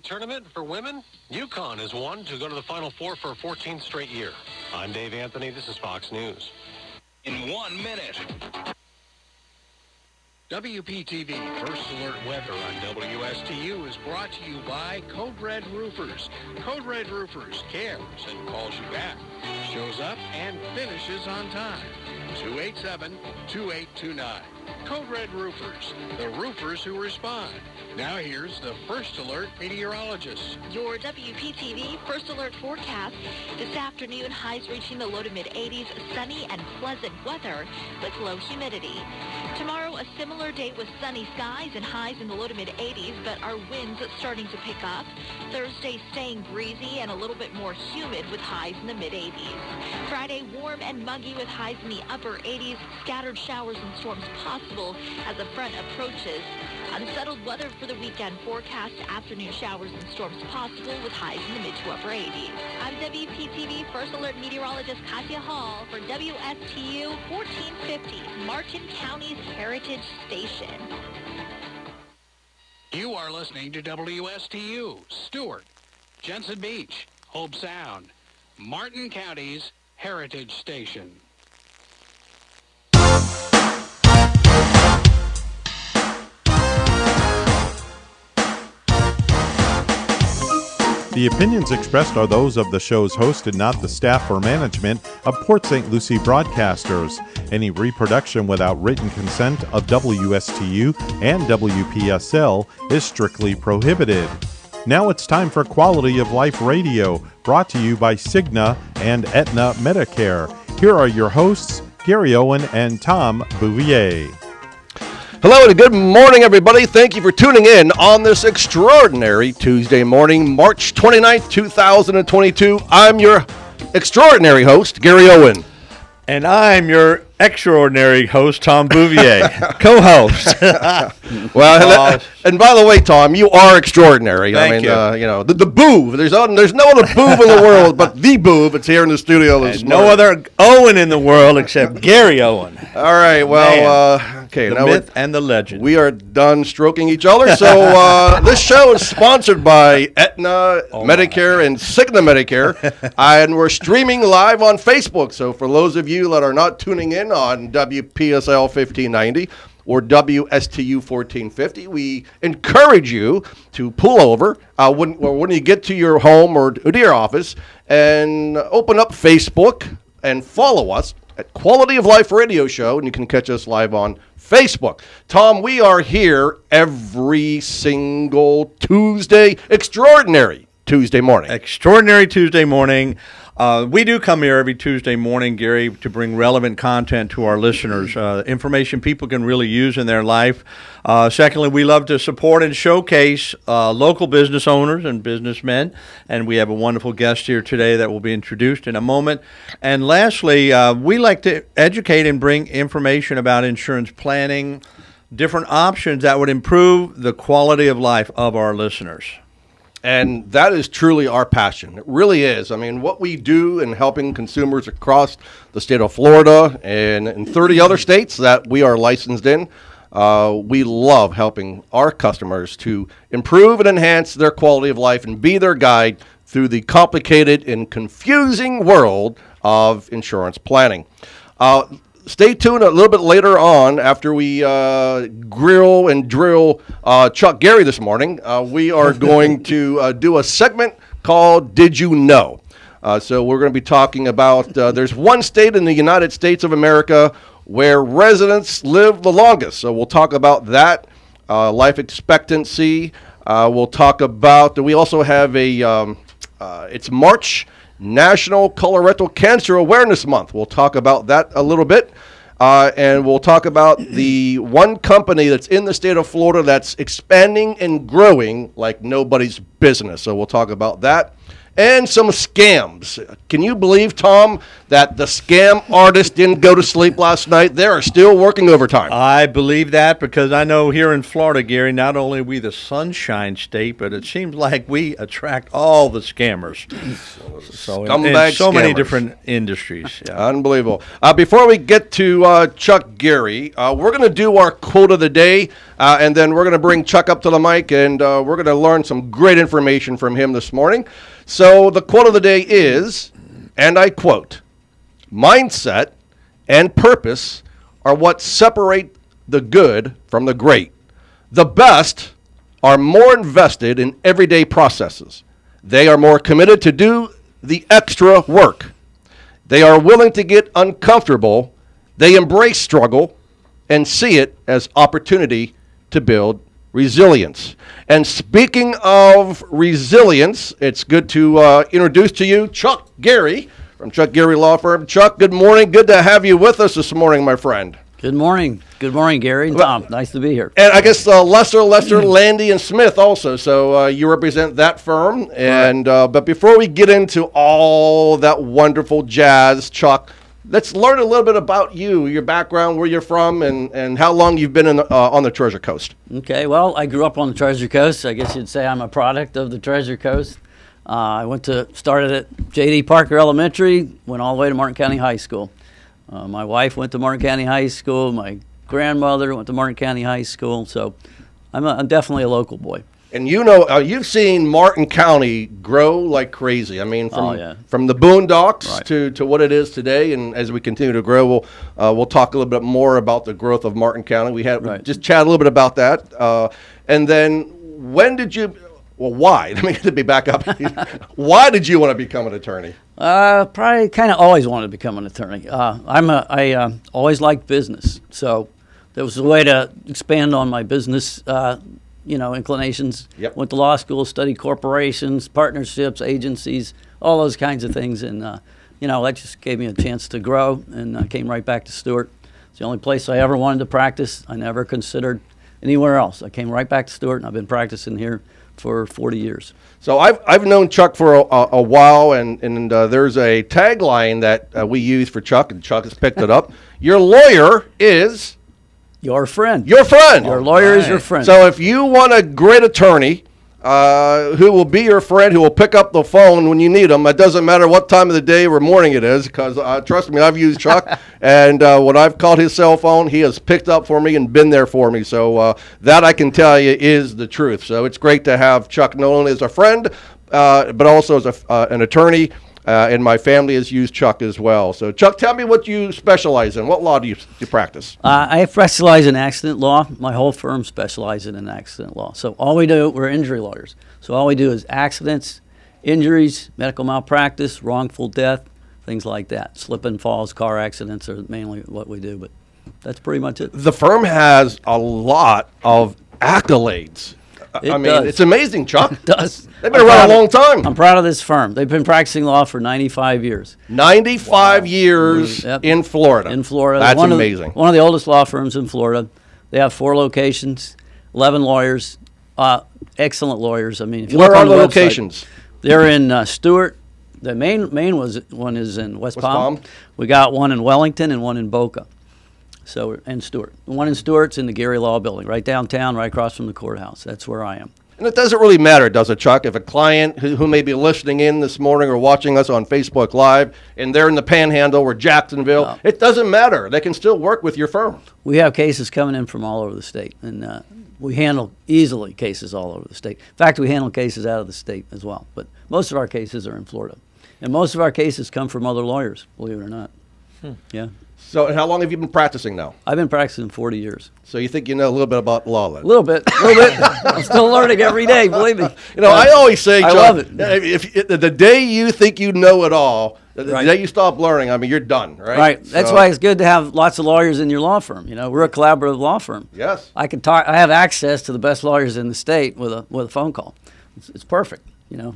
tournament for women, UConn has won to go to the Final Four for a 14th straight year. I'm Dave Anthony. This is Fox News. In one minute. WPTV First Alert Weather on WSTU is brought to you by Code Red Roofers. Code Red Roofers cares and calls you back. Shows up and finishes on time. 287-2829. Code Red Roofers, the roofers who respond. Now here's the First Alert meteorologist. Your WPTV First Alert forecast. This afternoon, highs reaching the low to mid 80s, sunny and pleasant weather with low humidity. Tomorrow, a similar day with sunny skies and highs in the low to mid 80s, but our winds starting to pick up. Thursday staying breezy and a little bit more humid with highs in the mid 80s. Friday, warm and muggy with highs in the upper 80s. Scattered showers and storms possible as the front approaches. Unsettled weather for the weekend forecast. Afternoon showers and storms possible with highs in the mid to upper 80s. I'm WPTV First Alert Meteorologist Katya Hall for WSTU 1450, Martin County's Heritage Station. You are listening to WSTU, Stuart, Jensen Beach, Hobe Sound, Martin County's Heritage Station. The opinions expressed are those of the show's host and not the staff or management of Port St. Lucie broadcasters. Any reproduction without written consent of WSTU and WPSL is strictly prohibited. Now it's time for Quality of Life Radio, brought to you by Cigna and Aetna Medicare. Here are your hosts, Gary Owen and Tom Bouvier. Hello and good morning, everybody. Thank you for tuning in on this extraordinary Tuesday morning, March 29th, 2022. I'm your extraordinary host, Gary Owen. And I'm your extraordinary host, Tom Bouvier, co-host. well, and by the way, Tom, you are extraordinary. Thank I mean, you. Uh, you know, the, the boob. There's no, there's no other boob in the world but the boob. It's here in the studio this And no other Owen in the world except Gary Owen, All right. Well, uh, okay. the now myth and the legend. We are done stroking each other. So uh, this show is sponsored by Aetna Oh, Medicare and Cigna Medicare, and we're streaming live on Facebook. So for those of you that are not tuning in on WPSL 1590 or WSTU 1450, we encourage you to pull over uh, when, when you get to your home or to your office and open up Facebook and follow us at Quality of Life Radio Show, and you can catch us live on Facebook. Tom, we are here every single Tuesday, extraordinary Tuesday morning. Extraordinary Tuesday morning. Uh, we do come here every Tuesday morning, Gary, to bring relevant content to our listeners, uh, information people can really use in their life. Uh, secondly, we love to support and showcase uh, local business owners and businessmen, and we have a wonderful guest here today that will be introduced in a moment. And lastly, uh, we like to educate and bring information about insurance planning, different options that would improve the quality of life of our listeners. And that is truly our passion. It really is. I mean, what we do in helping consumers across the state of Florida and in 30 other states that we are licensed in, uh, we love helping our customers to improve and enhance their quality of life and be their guide through the complicated and confusing world of insurance planning. Uh, stay tuned a little bit later on after we uh, grill and drill uh, Chuck Geary this morning. Uh, we are going to uh, do a segment called Did You Know? Uh, so we're going to be talking about uh, there's one state in the United States of America where residents live the longest. So we'll talk about that, uh, life expectancy. Uh, we'll talk about, we also have a, um, uh, it's March National Colorectal Cancer Awareness Month. We'll talk about that a little bit. Uh, and we'll talk about the one company that's in the state of Florida that's expanding and growing like nobody's business. So we'll talk about that. And some scams. Can you believe, Tom, that the scam artist didn't go to sleep last night. They are still working overtime. I believe that because I know here in Florida, Gary, not only are we the sunshine state, but it seems like we attract all the scammers. So, in- in, so many different industries. Yeah. Unbelievable. Uh, before we get to uh, Chuck Geary, uh, we're going to do our quote of the day, uh, and then we're going to bring Chuck up to the mic, and uh, we're going to learn some great information from him this morning. So the quote of the day is, and I quote, mindset and purpose are what separate the good from the great. The best are more invested in everyday processes. They are more committed to do the extra work. They are willing to get uncomfortable. They embrace struggle and see it as opportunity to build resilience. And speaking of resilience, it's good to uh, introduce to you Chuck Geary from Chuck Geary Law Firm. Chuck, good morning. Good to have you with us this morning, my friend. Good morning. Good morning, Gary and Tom. Nice to be here. And I guess uh, Lesser, Lesser, Landy, and Smith also. So uh, you represent that firm. And uh, but before we get into all that wonderful jazz, Chuck, let's learn a little bit about you, your background, where you're from, and, and how long you've been the, uh, on the Treasure Coast. Okay, well, I grew up on the Treasure Coast. I guess you'd say I'm a product of the Treasure Coast. Uh, I went to started at J.D. Parker Elementary, went all the way to Martin County High School. Uh, my wife went to Martin County High School. My grandmother went to Martin County High School. So I'm, a, I'm definitely a local boy. And you know, uh, you've seen Martin County grow like crazy. I mean, from Oh, yeah. from the boondocks Right. to, to what it is today. And as we continue to grow, we'll uh, we'll talk a little bit more about the growth of Martin County. We had we just chat a little bit about that. Uh, and then, when did you? Well, why? Let me let me back up. why did you want to become an attorney? Uh, probably kind of always wanted to become an attorney. Uh, I'm a, I uh, always liked business, so there was a way to expand on my business, uh, you know, inclinations. Yep. Went to law school, studied corporations, partnerships, agencies, all those kinds of things, and uh, you know, that just gave me a chance to grow, and I came right back to Stuart. It's the only place I ever wanted to practice. I never considered anywhere else. I came right back to Stuart, and I've been practicing here for 40 years. So I've, I've known Chuck for a, a, a while, and, and uh, there's a tagline that uh, we use for Chuck, and Chuck has picked it up. Your lawyer is Your friend. your friend. Your lawyer is your friend. So if you want a great attorney uh, who will be your friend, who will pick up the phone when you need them, it doesn't matter what time of the day or morning it is, because uh, trust me, I've used Chuck, and uh, when I've called his cell phone, he has picked up for me and been there for me. So uh, that I can tell you is the truth. So it's great to have Chuck not only as a friend, uh, but also as a, uh, an attorney. Uh, and my family has used Chuck as well. So, Chuck, tell me what you specialize in. What law do you, do you practice? Uh, I specialize in accident law. My whole firm specializes in accident law. So all we do, we're injury lawyers. So all we do is accidents, injuries, medical malpractice, wrongful death, things like that. Slip and falls, car accidents are mainly what we do. But that's pretty much it. the firm has a lot of accolades. I- It I mean, does. it's amazing, Chuck. Does They've been I'm around a long time. I'm proud of this firm. They've been practicing law for 95 years 95 years Yep. in Florida. in Florida. That's one amazing. Of the, one of the oldest law firms in Florida. They have four locations, 11 lawyers, uh, excellent lawyers. I mean, if you Where look are on the website, locations? They're in uh, Stuart. The main main was one is in West, West Palm. Palm. We got one in Wellington and one in Boca. So and Stuart. The one in Stuart's in the Geary Law Building, right downtown, right across from the courthouse. That's where I am. And it doesn't really matter, does it, Chuck? If a client who, who may be listening in this morning or watching us on Facebook Live and they're in the panhandle or Jacksonville, it doesn't matter. They can still work with your firm. We have cases coming in from all over the state, and uh, we handle easily cases all over the state. In fact, we handle cases out of the state as well. But most of our cases are in Florida, and most of our cases come from other lawyers. Believe it or not. Yeah, So, how long have you been practicing now? I've been practicing 40 years. So, you think you know a little bit about law then? A little bit, a little bit. I'm still learning every day. Believe me. You know, I always say, I love it. If, if, the day you think you know it all, the, Right. day you stop learning, I mean, you're done, right? Right. That's why it's good to have lots of lawyers in your law firm. You know, we're a collaborative law firm. Yes. I can talk. I have access to the best lawyers in the state with a with a phone call. It's, it's perfect. You know.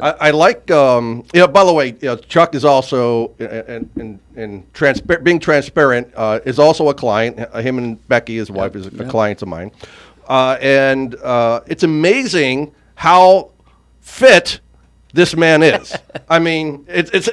I, I like, um, you know, by the way, you know, Chuck is also, in, in transpa- being transparent, uh, is also a client. Uh, Him and Becky, his wife, is a, a client of mine. Uh, and uh, it's amazing how fit this man is. I mean, it's it's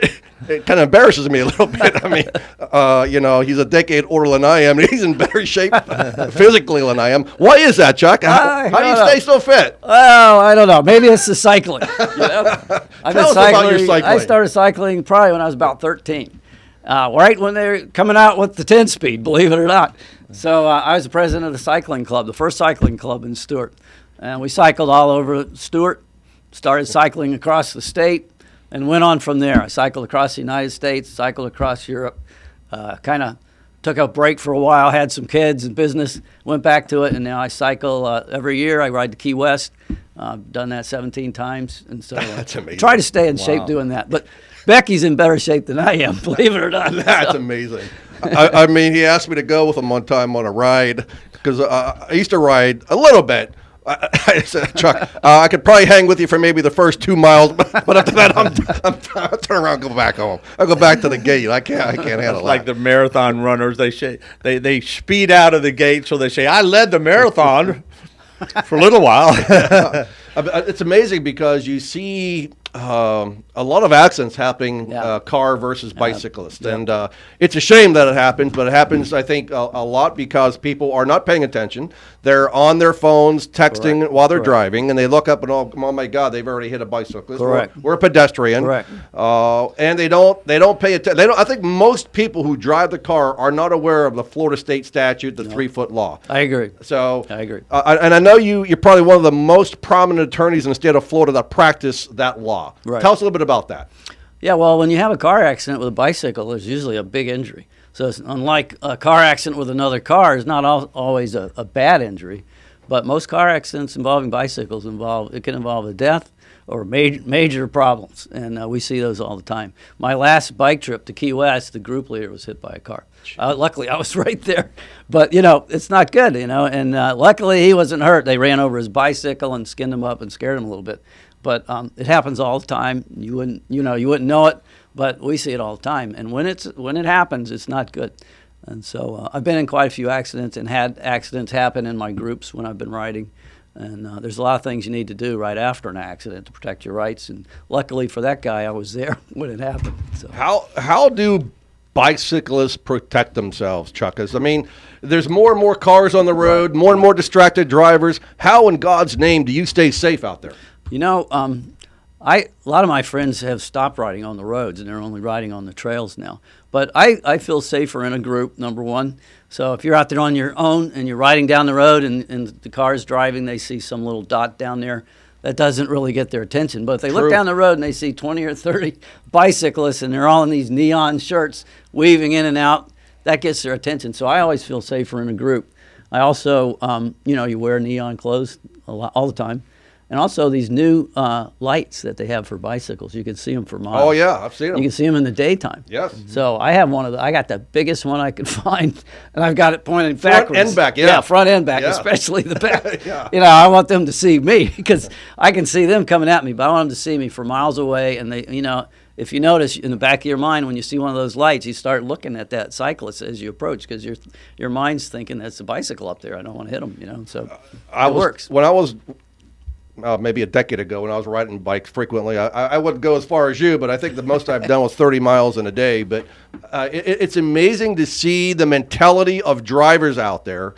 it kind of embarrasses me a little bit. I mean, uh, you know, he's a decade older than I am, he's in better shape physically than I am. Why is that, Chuck? How, how do you don't stay so fit? Well, I don't know. Maybe it's the cycling. You know? I've Tell us about your cycling. I started cycling probably when I was about 13, uh, right when they were coming out with the 10 speed, believe it or not. So uh, I was the president of the cycling club, the first cycling club in Stuart. And we cycled all over Stuart, started cycling across the state, and went on from there. I cycled across the United States, cycled across Europe, uh, kind of took a break for a while, had some kids and business, went back to it, and now I cycle uh, every year. I ride to Key West. Uh, I've done that 17 times, and so uh, That's amazing. try to stay in shape doing that. But Becky's in better shape than I am, believe it or not. That's amazing. I, I mean, he asked me to go with him one time on a ride because uh, I used to ride a little bit. I, I said, Chuck, uh, I could probably hang with you for maybe the first two miles, but, but after that, I'm, I'm, I'll turn around, and go back home. I'll go back to the gate. I can't, I can't handle like that. the marathon runners, they say they they speed out of the gate, so they say, "I led the marathon for a little while." It's amazing because you see um, a lot of accidents happening, Yeah. uh, car versus bicyclist, and uh, it's a shame that it happens. But it happens, I think, a, a lot because people are not paying attention. They're on their phones, texting Correct. while they're Correct. driving, and they look up and oh, oh my God, they've already hit a bicyclist. We're- We're, a pedestrian. Correct. Uh, and they don't they don't pay attention. They don't. I think most people who drive the car are not aware of the Florida state statute, the three foot law. I agree. So I agree. Uh, and I know you. You're probably one of the most prominent attorneys in the state of Florida that practice that law. Right. Tell us a little bit about that. Yeah, well, when you have a car accident with a bicycle, there's usually a big injury. So it's unlike a car accident with another car, is not al- always a, a bad injury. But most car accidents involving bicycles involve it can involve a death or major major problems, and uh, we see those all the time. My last bike trip to Key West, the group leader was hit by a car. Uh, luckily, I was right there, but you know it's not good, you know. And uh, luckily, he wasn't hurt. They ran over his bicycle and skinned him up and scared him a little bit. But um, it happens all the time. You wouldn't, you know, you wouldn't know it, but we see it all the time. And when it's when it happens, it's not good. And so uh, I've been in quite a few accidents and had accidents happen in my groups when I've been riding. And uh, there's a lot of things you need to do right after an accident to protect your rights. And luckily for that guy, I was there when it happened. So. How how do bicyclists protect themselves, Chuck? 'Cause, I mean, there's more and more cars on the road, more and more distracted drivers. How in God's name do you stay safe out there? You know, um, I a lot of my friends have stopped riding on the roads and they're only riding on the trails now. But I, I feel safer in a group, number one. So if you're out there on your own and you're riding down the road and, and the car's driving, they see some little dot down there. That doesn't really get their attention. But if they True. look down the road and they see 20 or 30 bicyclists and they're all in these neon shirts weaving in and out, that gets their attention. So I always feel safer in a group. I also, um, you know, you wear neon clothes a lot, all the time. And also these new uh, lights that they have for bicycles. You can see them for miles. Oh yeah, I've seen them. You can see them in the daytime. Yes. So I have one of the. I got the biggest one I could find, and I've got it pointing Front backwards. and back, yeah. front and back, Yeah. especially the back. Yeah. You know, I want them to see me because I can see them coming at me, but I want them to see me for miles away. And they, you know, if you notice in the back of your mind when you see one of those lights, you start looking at that cyclist as you approach because your your mind's thinking that's a bicycle up there. I don't want to hit them. You know, so I it was, works. When I was uh, maybe a decade ago, when I was riding bikes frequently, I, I wouldn't go as far as you, but I think the most I've done was 30 miles in a day. But uh, it, it's amazing to see the mentality of drivers out there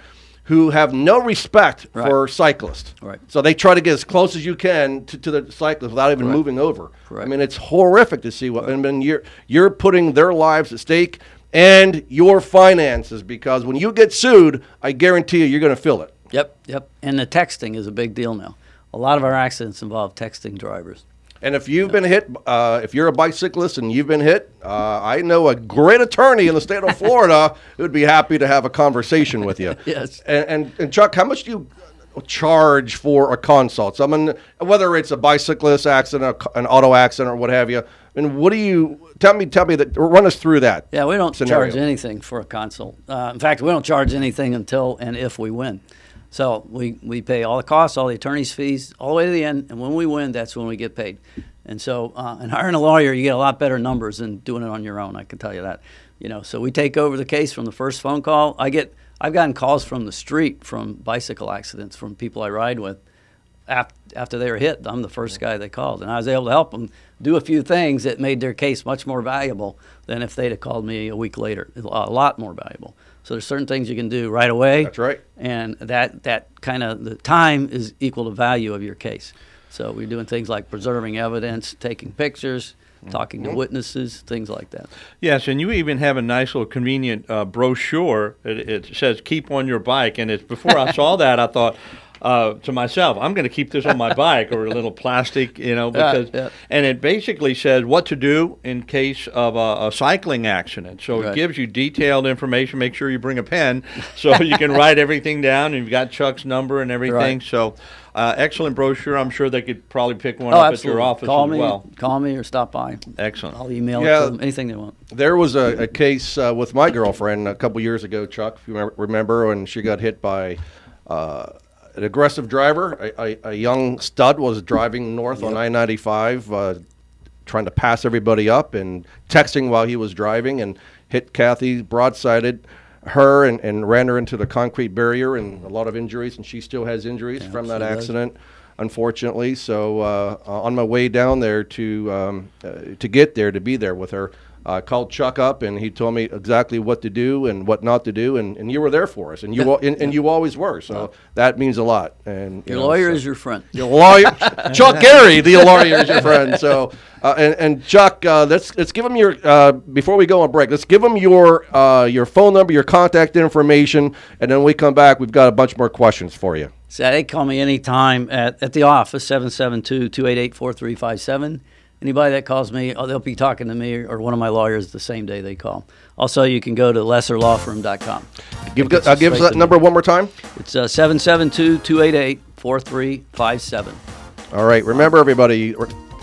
who have no respect Right. for cyclists. Right. So they try to get as close as you can to, to the cyclist without even moving over. Correct. I mean, it's horrific to see what. I mean, you're you're putting their lives at stake and your finances because when you get sued, I guarantee you, you're going to feel it. Yep, yep. And the texting is a big deal now. A lot of our accidents involve texting drivers. And if you've been hit, uh, if you're a bicyclist and you've been hit, uh, I know a great attorney in the state of Florida who would be happy to have a conversation with you. Yes. And, and, and Chuck, how much do you charge for a consult? Someone, whether it's a bicyclist accident, an auto accident, or what have you. And what do you tell me? Tell me that. Run us through that. Yeah, we don't scenario. charge anything for a consult. Uh, in fact, we don't charge anything until and if we win. So we, we pay all the costs, all the attorney's fees, all the way to the end, and when we win, that's when we get paid. And so, uh, and hiring a lawyer, you get a lot better numbers than doing it on your own. I can tell you that. You know, so we take over the case from the first phone call. I get, I've gotten calls from the street from bicycle accidents from people I ride with. af- after they were hit, I'm the first guy they called, and I was able to help them do a few things that made their case much more valuable than if they'd have called me a week later. A lot more valuable. So there's certain things you can do right away. That's right. And that that kind of the time is equal to value of your case. So we're doing things like preserving evidence, taking pictures, talking to witnesses, things like that. Yes, and you even have a nice little convenient uh, brochure. It, it says "Keep on your bike," and it's before I saw that, I thought. Uh, to myself, I'm going to keep this on my bike or a little plastic, you know, because yeah. and it basically says what to do in case of a, a cycling accident. So it gives you detailed information. Make sure you bring a pen so you can write everything down. And you've got Chuck's number and everything. Right. So uh, excellent brochure. I'm sure they could probably pick one Oh, up absolutely. at your office call as me, well. call me or stop by. Excellent. I'll email Yeah. it to them, anything they want. There was a, a case uh, with my girlfriend a couple years ago, Chuck, if you remember- remember, when she got hit by uh, an aggressive driver. A, a, a young stud was driving north on I 95, uh, trying to pass everybody up and texting while he was driving and hit Kathy, broadsided her, and, and ran her into the concrete barrier and a lot of injuries. And she still has injuries from that she does. accident unfortunately. So uh, uh, on my way down there to um, uh, to get there to be there with her, I called Chuck up and he told me exactly what to do and what not to do, and, and you were there for us, and you al- and, and you always were. So that means a lot. And you Your know, lawyer so- is your friend. your lawyer, Chuck Geary, the lawyer is your friend. So, uh, and, and Chuck, uh, let's let's give him your uh, before we go on break. Let's give him your uh, your phone number, your contact information, and then when we come back. We've got a bunch more questions for you. So they call me anytime at, at the office, 772-288-4357. Anybody that calls me, oh, they'll be talking to me or one of my lawyers the same day they call. Also, you can go to lesserlawfirm.com. Give uh, give us that number one more time. It's uh, 772-288-4357. All right. Remember, everybody,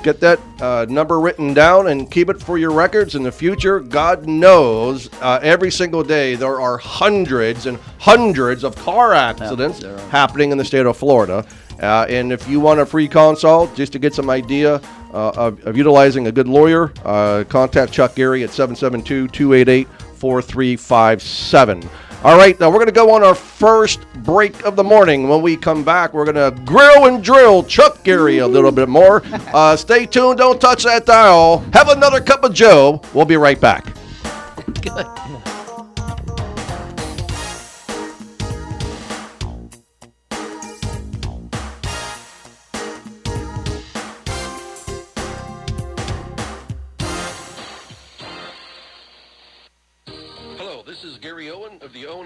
get that uh, number written down and keep it for your records in the future. God knows uh, every single day there are hundreds and hundreds of car accidents are. happening in the state of Florida. Uh, and if you want a free consult just to get some idea uh, of, of utilizing a good lawyer, uh, contact Chuck Geary at 772 288 4357. All right, now we're going to go on our first break of the morning. When we come back, we're going to grill and drill Chuck Geary a little bit more. Uh, stay tuned. Don't touch that dial. Have another cup of Joe. We'll be right back. Hello,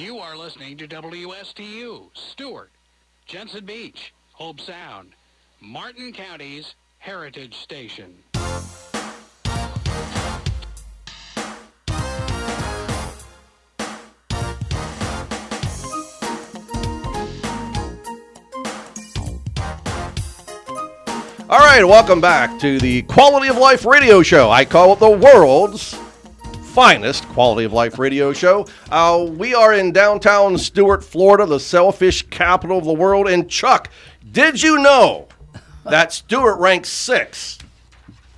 You are listening to WSTU, Stuart, Jensen Beach, Hobe Sound, Martin County's Heritage Station. All right, welcome back to the Quality of Life radio show. I call it the world's finest quality of life radio show. Uh, we are in downtown Stuart, Florida, the sailfish capital of the world. And Chuck, did you know that Stuart ranks sixth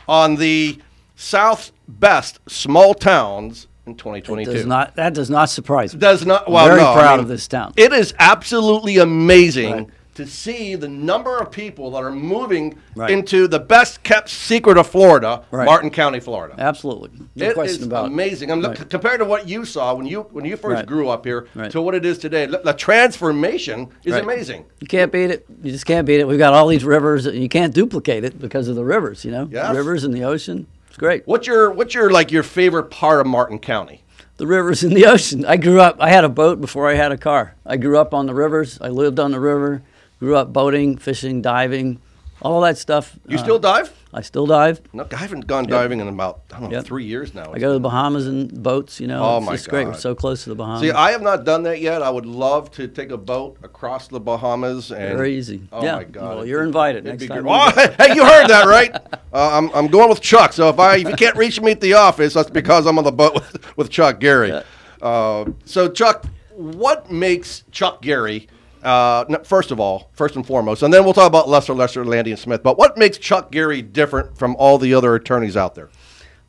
on the South's best small towns in 2022? Does not, that does not surprise me. does not. Well, Very no, I proud mean, of this town. It is absolutely amazing Right. To see the number of people that are moving Right. into the best kept secret of Florida, Right. Martin County, Florida. Absolutely. No It question is about it. amazing. I'm Right. compared to what you saw when you when you first grew up here to what it is today. The, transformation is amazing. You can't beat it. You just can't beat it. We've got all these rivers. and You can't duplicate it because of the rivers, you know? Yes. Rivers and the ocean. It's great. What's your what's your like your favorite part of Martin County? The rivers and the ocean. I grew up, I had a boat before I had a car. I grew up on the rivers. I lived on the river, grew up boating, fishing, diving, all that stuff. You uh, still dive? I still dive. No, I haven't gone diving in about I don't know Yep. three years now. I go to the Bahamas in boats. You know, Oh, it's my just great. We're so close to the Bahamas. See, I have not done that yet. I would love to take a boat across the Bahamas and Very easy. Oh Yeah. my God! Well, you're invited It'd next time. Oh, hey, you heard that right? Uh, I'm I'm going with Chuck. So if I if you can't reach me at the office, that's because I'm on the boat with, with Chuck Geary. Uh, so Chuck, what makes Chuck Geary? Uh, no, first of all, first and foremost, and then we'll talk about Lesser, Lesser, Landy, and Smith. But what makes Chuck Geary different from all the other attorneys out there?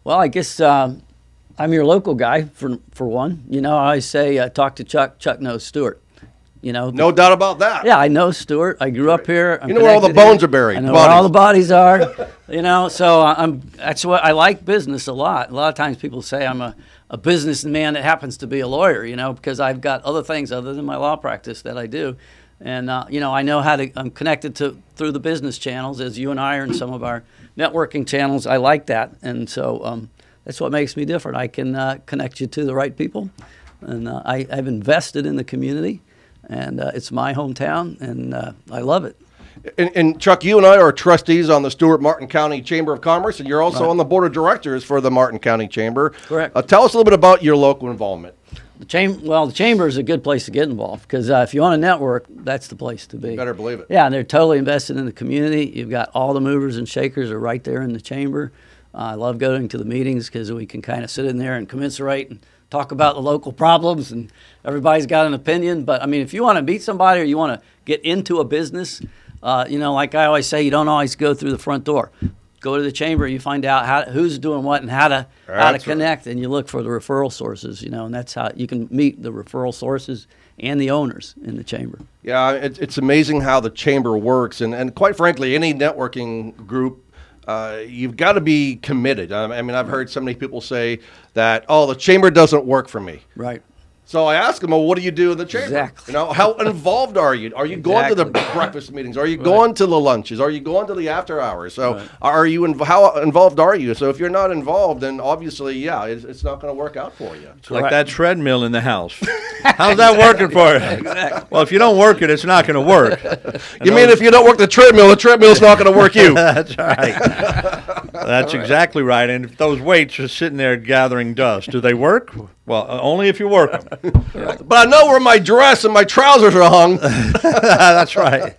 Well, I guess um, I'm your local guy for for one. You know, I say uh, talk to Chuck. Chuck knows Stuart. You know, No doubt about that. Yeah, I know Stuart. I grew up here. I'm You know where all the bones here. are buried, I know where all the bodies are. you know, so I'm. That's what I like business a lot. A lot of times people say I'm a, a businessman that happens to be a lawyer. You know, because I've got other things other than my law practice that I do, and uh, you know I know how to. I'm connected to through the business channels as you and I are in some of our networking channels. I like that, and so um, that's what makes me different. I can uh, connect you to the right people, and uh, I, I've invested in the community and uh, it's my hometown, and uh, I love it. And, and Chuck, you and I are trustees on the Stuart Martin County Chamber of Commerce, and you're also Right. on the board of directors for the Martin County Chamber. Correct. Uh, tell us a little bit about your local involvement. The cham- well, the chamber is a good place to get involved because uh, if you want to network, that's the place to be. Better believe it. Yeah, and they're totally invested in the community. You've got all the movers and shakers are right there in the chamber. Uh, I love going to the meetings because we can kind of sit in there and commiserate and talk about the local problems, and everybody's got an opinion. But I mean, if you want to meet somebody or you want to get into a business, uh, you know, like I always say, you don't always go through the front door. Go to the chamber, you find out how who's doing what and how to how to That's right. connect, and you look for the referral sources. You know, and that's how you can meet the referral sources and the owners in the chamber. Yeah, it's, it's amazing how the chamber works, and, and quite frankly, any networking group, uh, you've got to be committed. I, I mean, I've heard so many people say that, oh, the chamber doesn't work for me. Right. So I ask him, well, what do you do in the chamber? Exactly. You know, how involved are you? Are you going to the breakfast meetings? Are you going to the lunches? Are you going to the after hours? So are you, inv- how involved are you? So if you're not involved, then obviously, yeah, it's, it's not going to work out for you. Like that treadmill in the house. How's that working for you? Well, if you don't work it, it's not going to work. You mean if you don't work the treadmill, the treadmill's not going to work you? That's right. That's exactly right. And if those weights are sitting there gathering dust, do they work? Well, uh, only if you work them. But I know where my dress and my trousers are hung. That's right.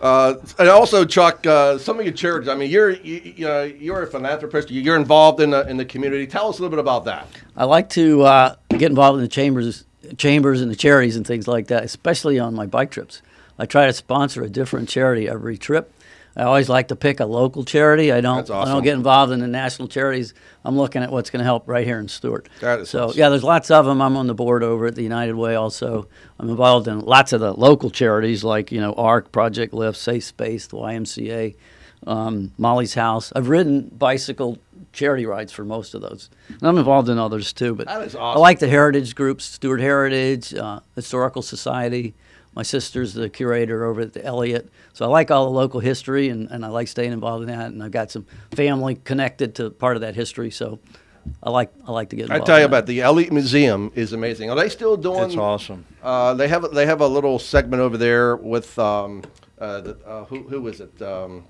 Uh, and also, Chuck, uh, some of your charities. I mean, you're you, you know you're a philanthropist. You're involved in the in the community. Tell us a little bit about that. I like to uh, get involved in the chambers, chambers and the charities and things like that, especially on my bike trips. I try to sponsor a different charity every trip. I always like to pick a local charity. I don't. That's I don't get involved in the national charities. I'm looking at what's going to help right here in Stuart. That is so awesome. yeah, there's lots of them. I'm on the board over at the United Way. Also, I'm involved in lots of the local charities like you know ARC, Project Lift, Safe Space, the YMCA, um, Molly's House. I've ridden bicycle charity rides for most of those. And I'm involved in others too, but That is I like the heritage groups, Stuart Heritage, uh, Historical Society. My sister's the curator over at the Elliott. So I like all the local history and, and I like staying involved in that. And I've got some family connected to part of that history. So I like I like to get involved. I involved. tell you in that. about the Elliott Museum is amazing. Are they still doing? That's awesome. Uh, they have they have a little segment over there with um, uh, the, uh, who who is it? Um,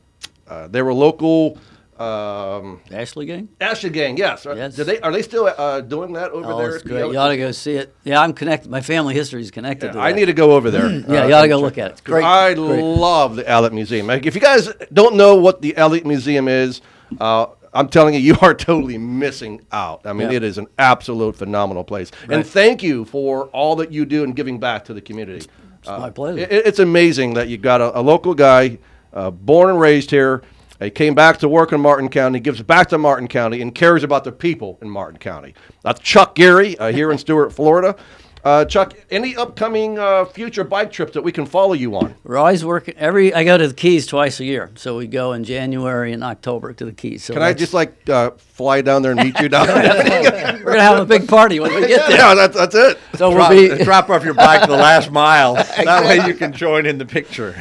uh, they were local. Um, Ashley Gang? Ashley Gang, yes. Are- Yes. Do they are they still uh, doing that over Oh, there? it's at the great. Elliott You ought to go see it. Yeah, I'm connected. My family history is connected Yeah, to I need to go over there. Yeah, Uh, you ought to go look at it. It's great. I great. love the Elliott Museum. If you guys don't know what the Elliott Museum is, uh, I'm telling you, you are totally missing out. I mean, Yeah. it is an absolute phenomenal place. And thank you for all that you do in giving back to the community. It's my pleasure. It, it's amazing that you got a, a local guy, uh, born and raised here. He came back to work in Martin County, gives back to Martin County, and cares about the people in Martin County. That's Chuck Geary uh, here in Stuart, Florida. Uh, Chuck, any upcoming uh, future bike trips that we can follow you on? We're always working. Every I go to the Keys twice a year, so we go in January and October to the Keys. So Can I just like uh, fly down there and meet you down there? We're gonna have a big party when we get there. yeah, that's, that's it. So we'll be drop off your bike the last mile. That way you can join in the picture.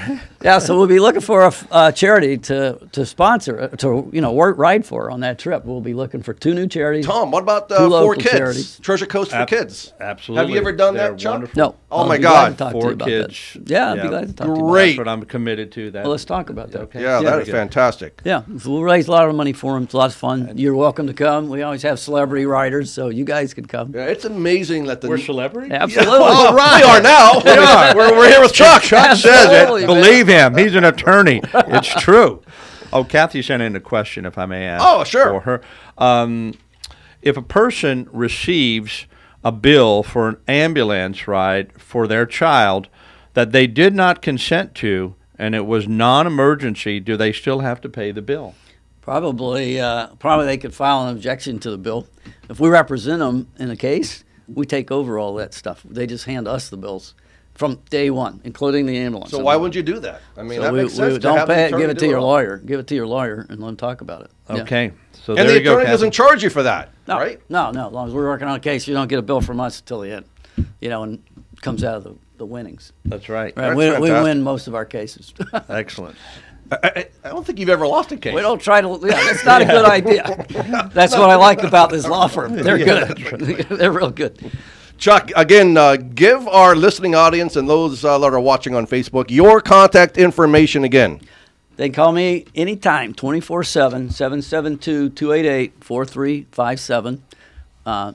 Yeah, so we'll be looking for a, uh, charity to to sponsor uh, to you know work ride for on that trip. We'll be looking for two new charities. Tom, what about Two uh, for local kids? charities. Treasure Coast for Ab- kids. Absolutely. Have you ever done They're that, Chuck? wonderful. No. Oh I'll my be glad God. to talk to you For about kids. That. Yeah, I'd be glad to talk to you about Great. That's what I'm committed to. That. Well, let's talk about that. Okay. Yeah, that Very is good. fantastic. Yeah, so we'll raise a lot of money for them. It's a lot of fun. You're welcome to come. We always have celebrity riders, so you guys can come. Yeah, it's amazing that the We're celebrities. Absolutely. Oh, we are now. we are. We're, we're here with Chuck. Chuck says Absolutely, it. man. Believe him. He's an attorney. it's true. Oh, Kathy sent in a question, if I may ask. Oh, sure. For her, um, if a person receives a bill for an ambulance ride for their child that they did not consent to, and it was non-emergency, do they still have to pay the bill? Probably, uh, probably they could file an objection to the bill. If we represent them in a case, we take over all that stuff. They just hand us the bills from day one, including the ambulance. So why would you do that? I mean, So that we, makes sense. we don't pay it. Give it to your all. lawyer. Give it to your lawyer and let them talk about it. Yeah. Okay. So And there the you go. attorney Kathy. doesn't charge you for that, No, right? no, no. As long as we're working on a case, you don't get a bill from us until the end. You know, and it comes out of the, the winnings. That's right. Right, That's we, we win most of our cases. Excellent. I, I, I don't think you've ever lost a case. we don't try to. Yeah, that's not a good idea. That's what I like about this law firm. They're good. They're real good. Chuck, again, uh, give our listening audience and those uh, that are watching on Facebook your contact information again. They can call me anytime, 24 7, 772 288 4357. Uh,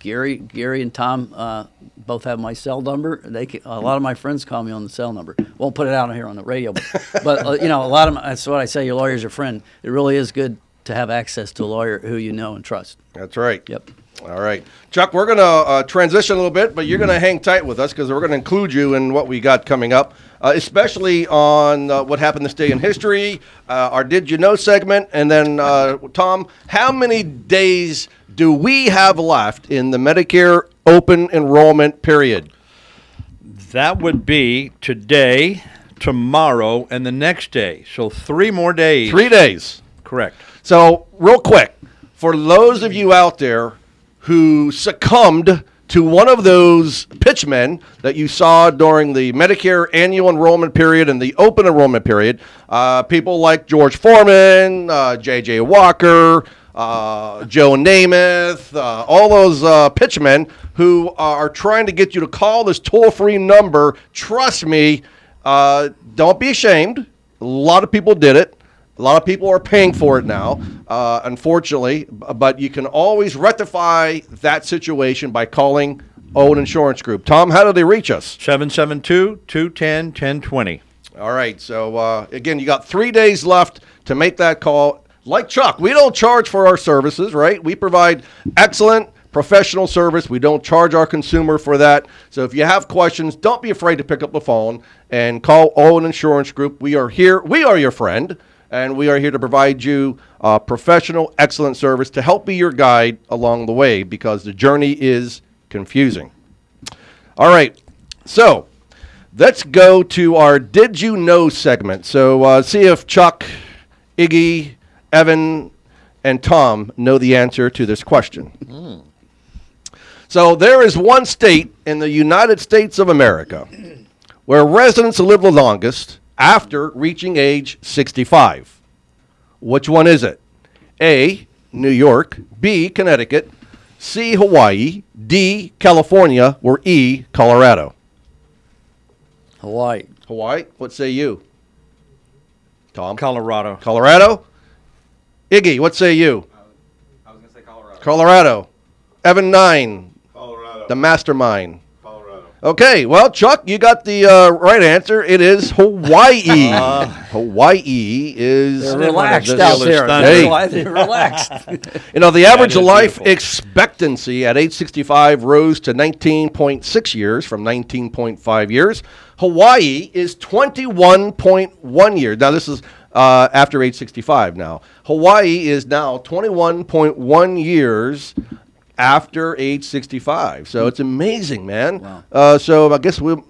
Gary, Gary and Tom uh, both have my cell number. They can, a lot of my friends call me on the cell number. Won't put it out here on the radio, but, but uh, you know, a lot of my, that's what I say. Your lawyer's your friend. It really is good to have access to a lawyer who you know and trust. That's right. Yep. All right. Chuck, we're going to uh, transition a little bit, but you're going to hang tight with us because we're going to include you in what we got coming up, uh, especially on uh, what happened this day in history, uh, our Did You Know segment, and then, uh, Tom, how many days do we have left in the Medicare open enrollment period? That would be today, tomorrow, and the next day. So three more days. Three days. Correct. So, real quick, for those of you out there who succumbed to one of those pitchmen that you saw during the Medicare annual enrollment period and the open enrollment period, uh, people like George Foreman, uh, J.J. Walker, uh, Joe Namath, uh, all those uh, pitchmen who are trying to get you to call this toll free number. Trust me, uh, don't be ashamed. A lot of people did it. A lot of people are paying for it now, uh, unfortunately, but you can always rectify that situation by calling Owen Insurance Group. Tom, how do they reach us? 772 210 1020. All right, so uh, again, you got three days left to make that call. Like Chuck, we don't charge for our services, right? We provide excellent professional service. We don't charge our consumer for that. So if you have questions, don't be afraid to pick up the phone and call Owen Insurance Group. We are here. We are your friend, and we are here to provide you uh, professional, excellent service to help be your guide along the way because the journey is confusing. All right, so let's go to our Did You Know segment. So, uh, see if Chuck, Iggy, Evan, and Tom know the answer to this question. So, there is one state in the United States of America where residents live the longest after reaching age 65. Which one is it? A. New York, B. Connecticut, C. Hawaii, D. California, or E. Colorado. Hawaii. Hawaii. What say you? Tom. Colorado. Colorado. Iggy. What say you? I was gonna say Colorado. Colorado. Evan Nine. Colorado. The mastermind. Colorado. Okay. Well, Chuck, you got the uh, right answer. It is Hawaii. Hawaii is. They're relaxed just out there. his thunder. That's Hey. they're relaxed. You know, the average is life beautiful. expectancy at age 65 rose to 19.6 years from 19.5 years. Hawaii is 21.1 years. Now, this is uh, after age 65 now. Hawaii is now 21.1 years after age 65. So it's amazing, man. Wow. Uh, so I guess we'll,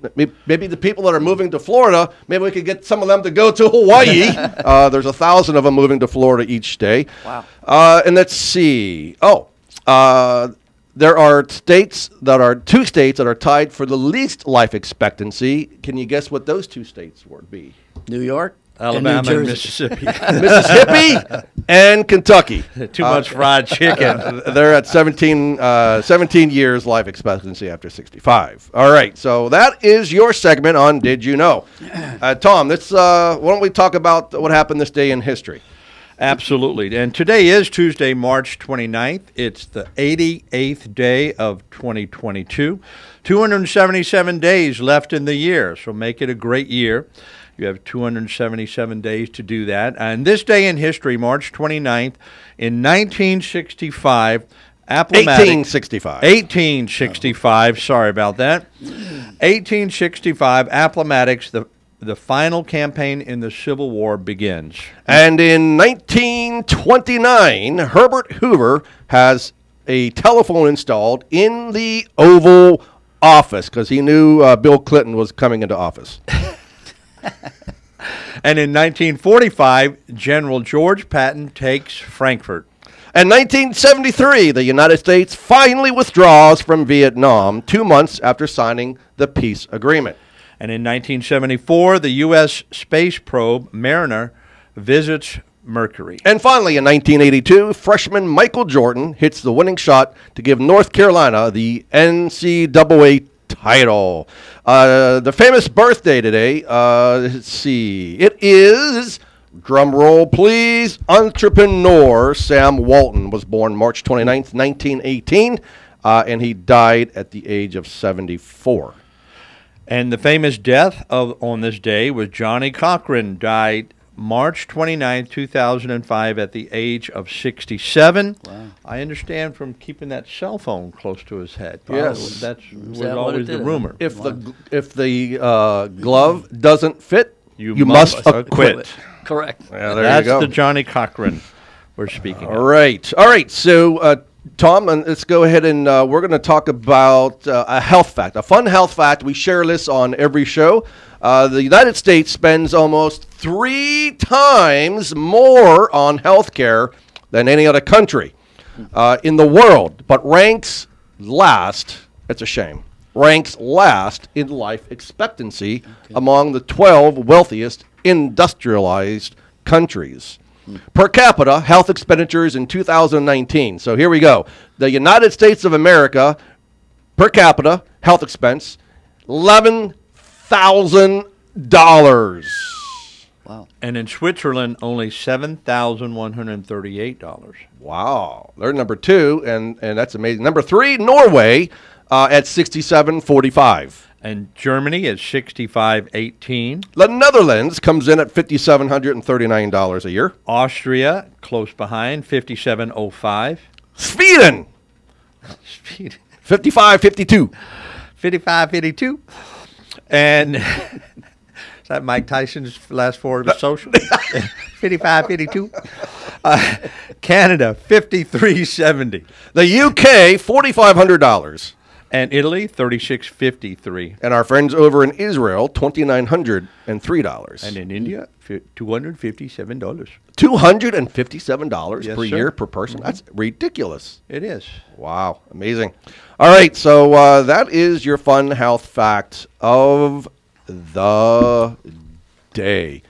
maybe the people that are moving to Florida, maybe we could get some of them to go to Hawaii. uh, there's a thousand of them moving to Florida each day. Wow. Uh, and let's see. Oh, uh, there are states that are two states that are tied for the least life expectancy. Can you guess what those two states would be? New York, Alabama and and, Mississippi. Mississippi and Kentucky. Too much fried chicken. Uh, they're at 17, uh, 17 years life expectancy after 65. All right, so that is your segment on Did You Know? Uh, Tom, let's, uh, why don't we talk about what happened this day in history? Absolutely. And today is Tuesday, March 29th. It's the 88th day of 2022. 277 days left in the year, so make it a great year. You have 277 days to do that. And this day in history, March 29th, in 1965, Appomattox. 1865. 1865. Sorry about that. 1865, Appomattox, the the final campaign in the Civil War begins. And in 1929, Herbert Hoover has a telephone installed in the Oval Office because he knew uh, Bill Clinton was coming into office. And in 1945, General George Patton takes Frankfurt. And 1973, the United States finally withdraws from Vietnam two months after signing the peace agreement. And in 1974, the U.S. space probe Mariner visits Mercury. And finally, in 1982, freshman Michael Jordan hits the winning shot to give North Carolina the NCAA title. Uh, the famous birthday today, uh, let's see, it is, drum roll please, entrepreneur Sam Walton was born March 29th, 1918, uh, and he died at the age of 74. And the famous death of on this day was Johnnie Cochran, died March 29, 2005, at the age of 67. Wow. I understand from keeping that cell phone close to his head. Yes. That's was that always the rumor. If the if the uh, glove doesn't fit, You you, must must, acquit. acquit. Correct. Yeah, there That's you go. the Johnnie Cochran we're speaking All of. right, all right. So, uh, Tom, and let's go ahead and uh, we're going to talk about uh, a health fact, a fun health fact. We share this on every show. Uh, the United States spends almost three times more on health care than any other country uh, in the world, but ranks last. It's a shame. Ranks last in life expectancy among the 12 wealthiest industrialized countries. Per capita health expenditures in 2019. So here we go. The United States of America, per capita health expense, $11,000. Wow. And in Switzerland, only $7,138. Wow. They're number two, and, and that's amazing. Number three, Norway uh, at 6745. And Germany is 6518. The Netherlands comes in at $5,739 a year. Austria, close behind, 5705. Sweden, Speed. 5552. 5552. And is that Mike Tyson's last four of his social? 5552. Uh, Canada, 5370. The UK, $4,500. And Italy, 3653. And our friends over in Israel, $2,903. And in India, fi- $257. $257 Yes, per sir. year per person. That's ridiculous. It is. Wow, amazing. All right, so uh, that is your fun health fact of the day.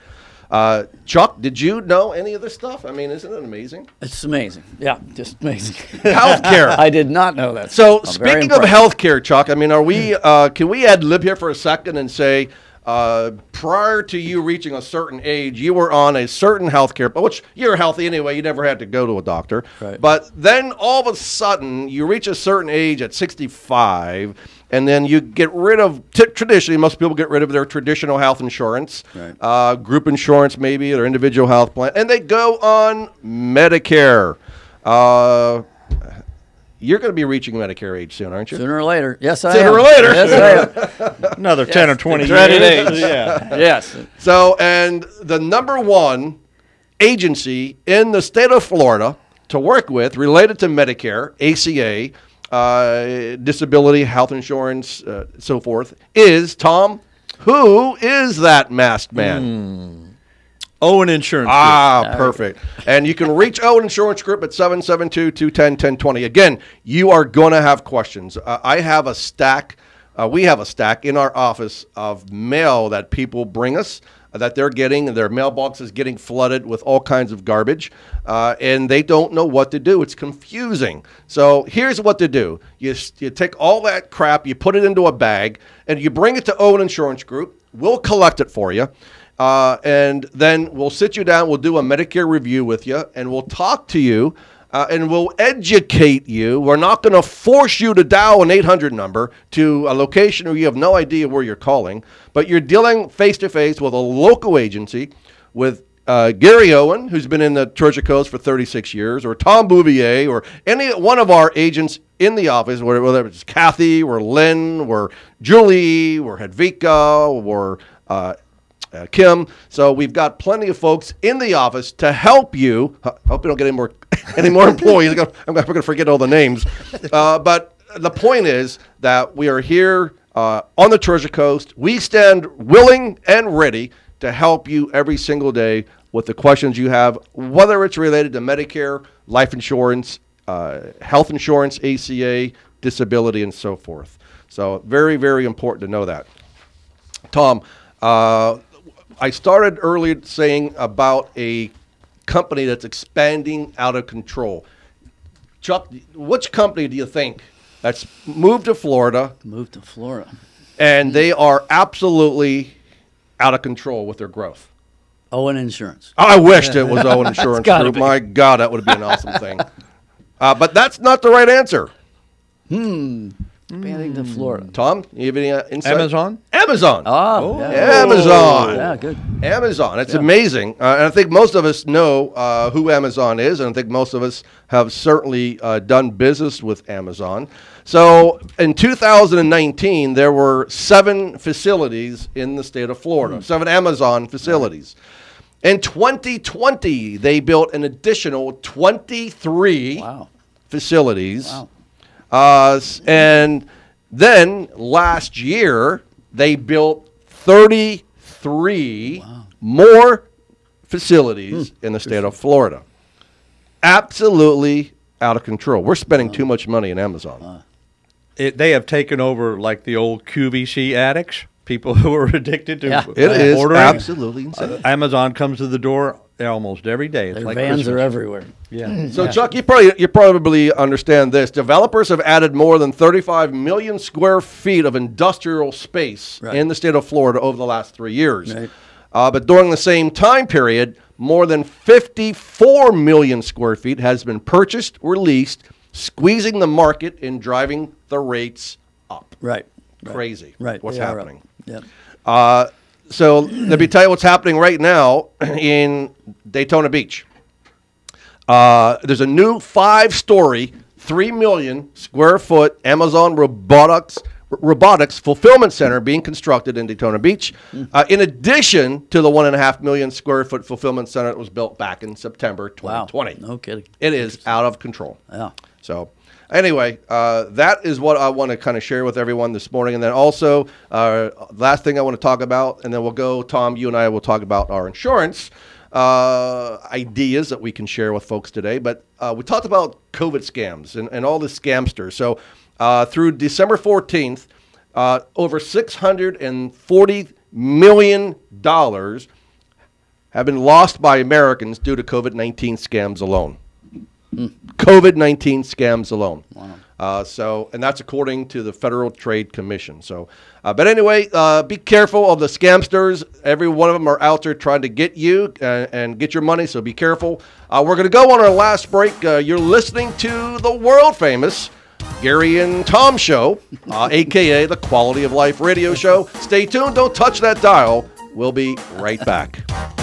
Uh, Chuck, did you know any of this stuff? I mean, isn't it amazing? It's amazing. Yeah, just amazing. Healthcare. I did not know that. So I'm speaking of healthcare, Chuck, I mean, are we? Uh, can we ad lib here for a second and say, uh, prior to you reaching a certain age, you were on a certain healthcare, but which you're healthy anyway. You never had to go to a doctor. Right. But then all of a sudden, you reach a certain age at 65, and then you get rid of. T- traditionally, most people get rid of their traditional health insurance, Right. uh, group insurance, maybe their individual health plan, and they go on Medicare. Uh, you're going to be reaching Medicare age soon, aren't you? Sooner or later. Yes, I Sooner am. or later. Yes, I am. Another 10 or 20 dreaded years. age. Yeah. yes. So, and the number one agency in the state of Florida to work with related to Medicare, ACA, uh, disability, health insurance, uh, so forth, is Tom. Who is that masked man? Owen Insurance. Group. Ah, perfect. And you can reach Owen Insurance Group at 772-210-1020. Again, you are going to have questions. Uh, I have a stack, uh, we have a stack in our office of mail that people bring us that they're getting, their mailbox is getting flooded with all kinds of garbage, uh, and they don't know what to do. It's confusing. So here's what to do: you you take all that crap, you put it into a bag, and you bring it to Owen Insurance Group. We'll collect it for you. Uh, and then we'll sit you down. We'll do a Medicare review with you, and we'll talk to you, uh, and we'll educate you. We're not going to force you to dial an 800 number to a location where you have no idea where you're calling, but you're dealing face to face with a local agency, with uh, Gary Owen, who's been in the Treasure Coast for 36 years, or Tom Bouvier, or any one of our agents in the office, whether it's Kathy, or Lynn, or Julie, or Hedvika, or uh, uh, Kim. So we've got plenty of folks in the office to help you. Hope you don't get any more any more employees. I'm going to forget all the names. Uh, but the point is that we are here uh, on the Treasure Coast. We stand willing and ready to help you every single day with the questions you have, whether it's related to Medicare, life insurance, uh, health insurance, ACA, disability, and so forth. So very, very important to know that. Tom, uh, I started earlier saying about a company that's expanding out of control. Chuck, which company do you think that's moved to Florida Moved to Florida. and they are absolutely out of control with their growth? Owen Insurance. I wished it was Owen Insurance Group. be. My God, that would have been an awesome thing. Uh, but that's not the right answer. Expanding to Florida. Tom, you have any uh, insight? Amazon? Amazon. Oh, yeah. Amazon. Yeah, good. Amazon. It's amazing. Uh, and I think most of us know uh, who Amazon is, and I think most of us have certainly uh, done business with Amazon. So in 2019, there were seven facilities in the state of Florida, seven Amazon facilities. In 2020, they built an additional 23 Wow. facilities. Wow. Uh, and then last year, they built 33 more facilities Hmm. in the state of Florida. Absolutely out of control. We're spending too much money in Amazon. It, they have taken over like the old QVC addicts, people who are addicted to Yeah. It uh, is ordering. absolutely insane. Uh, Amazon comes to the door almost every day. It's Their like vans Christmas. are everywhere. Yeah. So, Chuck, you probably you probably understand this. Developers have added more than 35 million square feet of industrial space Right. in the state of Florida over the last three years. Right. Uh, but during the same time period, more than 54 million square feet has been purchased or leased, squeezing the market and driving the rates up. Right. right. Crazy. Right. What's they happening? Yep. Uh, so let me tell you what's happening right now in Daytona Beach. Uh, there's a new five-story, three million square foot Amazon robotics robotics fulfillment center being constructed in Daytona Beach. Uh, in addition to the one and a half million square foot fulfillment center that was built back in September Wow. 2020. No kidding. It is out of control. Yeah. So, anyway, uh, that is what I want to kind of share with everyone this morning. And then also, uh, last thing I want to talk about, and then we'll go, Tom, you and I will talk about our insurance uh, ideas that we can share with folks today. But uh, we talked about COVID scams and, and all the scamsters. So, uh, through December 14th, uh, over $640 million have been lost by Americans due to COVID 19 scams alone. COVID 19 scams alone. Uh, so, and that's according to the Federal Trade Commission. So, uh, but anyway, uh, be careful of the scamsters. Every one of them are out there trying to get you uh, and get your money. So be careful. Uh, we're going to go on our last break. Uh, you're listening to the world famous Gary and Tom Show, uh, aka the Quality of Life Radio Show. Stay tuned. Don't touch that dial. We'll be right back.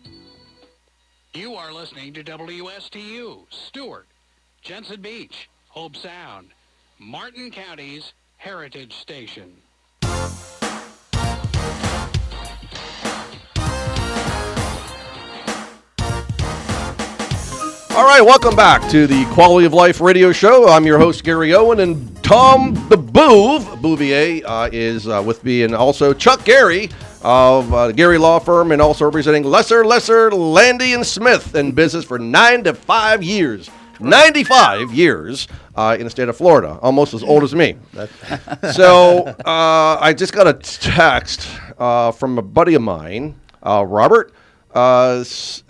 You are listening to WSTU, Stuart, Jensen Beach, Hobe Sound, Martin County's Heritage Station. All right, welcome back to the Quality of Life Radio Show. I'm your host Gary Owen, and Tom the Boov Bouvier uh, is uh, with me, and also Chuck Geary of uh, Geary Law Firm, and also representing Lesser Lesser Landy and Smith in business for nine to five years. 95 years uh, in the state of Florida, almost as old as me. so uh, I just got a text uh, from a buddy of mine, uh, Robert, uh,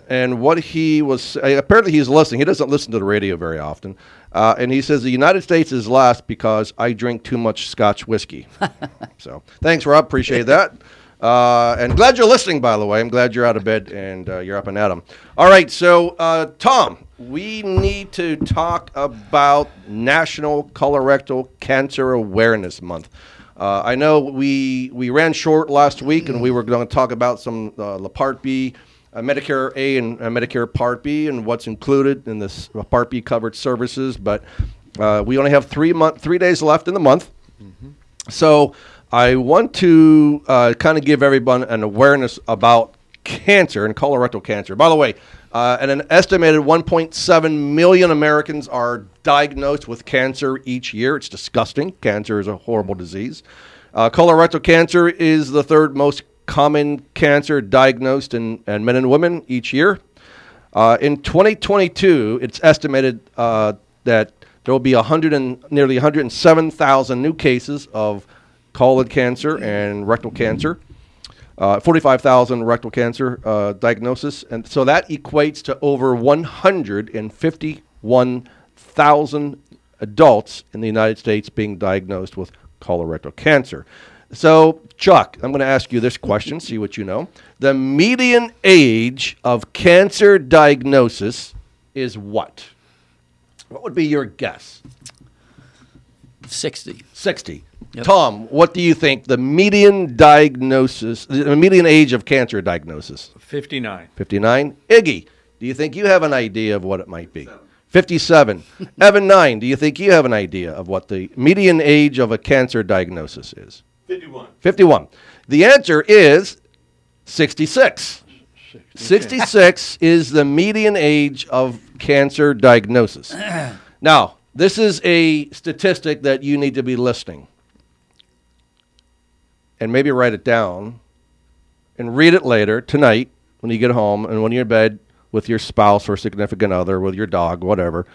and what he was uh, apparently he's listening. He doesn't listen to the radio very often, uh, and he says the United States is last because I drink too much Scotch whiskey. so thanks, Rob. Appreciate that. Uh, and glad you're listening, by the way. I'm glad you're out of bed and uh, you're up and at 'em. All right, so uh, Tom, we need to talk about National Colorectal Cancer Awareness Month. Uh, I know we we ran short last week, and we were going to talk about some uh, Part B, uh, Medicare A, and uh, Medicare Part B, and what's included in this Part B covered services. But uh, we only have three month three days left in the month. So I want to uh, kind of give everyone an awareness about cancer and colorectal cancer. By the way, uh, and an estimated 1.7 million Americans are diagnosed with cancer each year. It's disgusting. Cancer is a horrible disease. Uh, colorectal cancer is the third most common cancer diagnosed in, in men and women each year. Uh, in 2022, it's estimated uh, that there will be 100 and, nearly 107,000 new cases of colon cancer and rectal cancer, uh, 45,000 rectal cancer uh, diagnosis, and so that equates to over 151,000 adults in the United States being diagnosed with colorectal cancer. So, Chuck, I'm going to ask you this question, see what you know. The median age of cancer diagnosis is what? What would be your guess? 60. 60. Tom, what do you think the median diagnosis, the median age of cancer diagnosis? 59. 59. Iggy, do you think you have an idea of what it might be? 57. Evan 9, do you think you have an idea of what the median age of a cancer diagnosis is? 51. 51. The answer is 66. 66 is the median age of cancer diagnosis. now, this is a statistic that you need to be listening. And maybe write it down and read it later tonight when you get home and when you're in bed with your spouse or significant other, with your dog, whatever.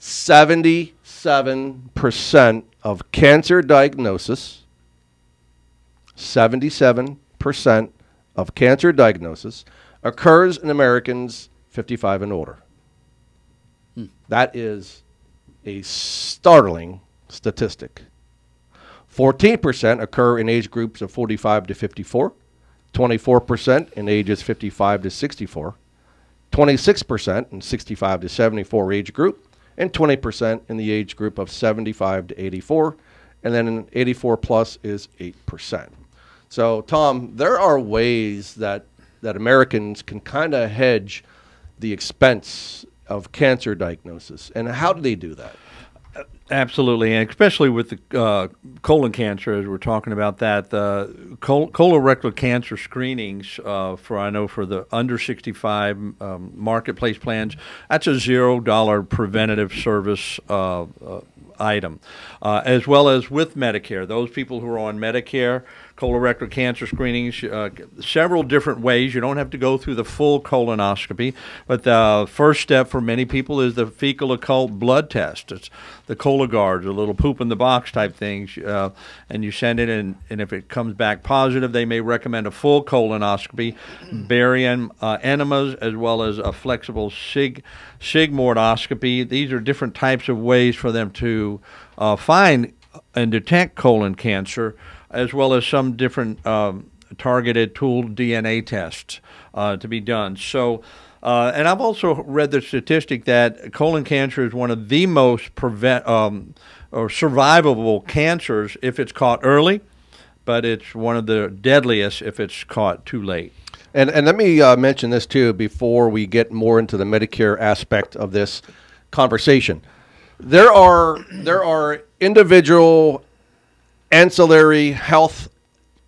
77% of cancer diagnosis, 77% of cancer diagnosis occurs in Americans 55 and older. Hmm. That is a startling statistic. 14% occur in age groups of 45 to 54, 24% in ages 55 to 64, 26% in 65 to 74 age group, and 20% in the age group of 75 to 84, and then in 84 plus is 8%. So, Tom, there are ways that, that Americans can kind of hedge the expense of cancer diagnosis. And how do they do that? Absolutely, and especially with the uh, colon cancer, as we're talking about that, the col- colorectal cancer screenings uh, for I know for the under sixty five um, marketplace plans, that's a zero dollar preventative service uh, uh, item, uh, as well as with Medicare. Those people who are on Medicare, colorectal cancer screenings, uh, several different ways. You don't have to go through the full colonoscopy, but the first step for many people is the fecal occult blood test. It's the Cologuard, the little poop in the box type things, uh, and you send it, and, and if it comes back positive, they may recommend a full colonoscopy, barium uh, enemas, as well as a flexible sig sigmoidoscopy. These are different types of ways for them to uh, find and detect colon cancer, as well as some different um, targeted stool DNA tests uh, to be done. So. Uh, and I've also read the statistic that colon cancer is one of the most prevent um, or survivable cancers if it's caught early, but it's one of the deadliest if it's caught too late. And and let me uh, mention this too before we get more into the Medicare aspect of this conversation. There are there are individual ancillary health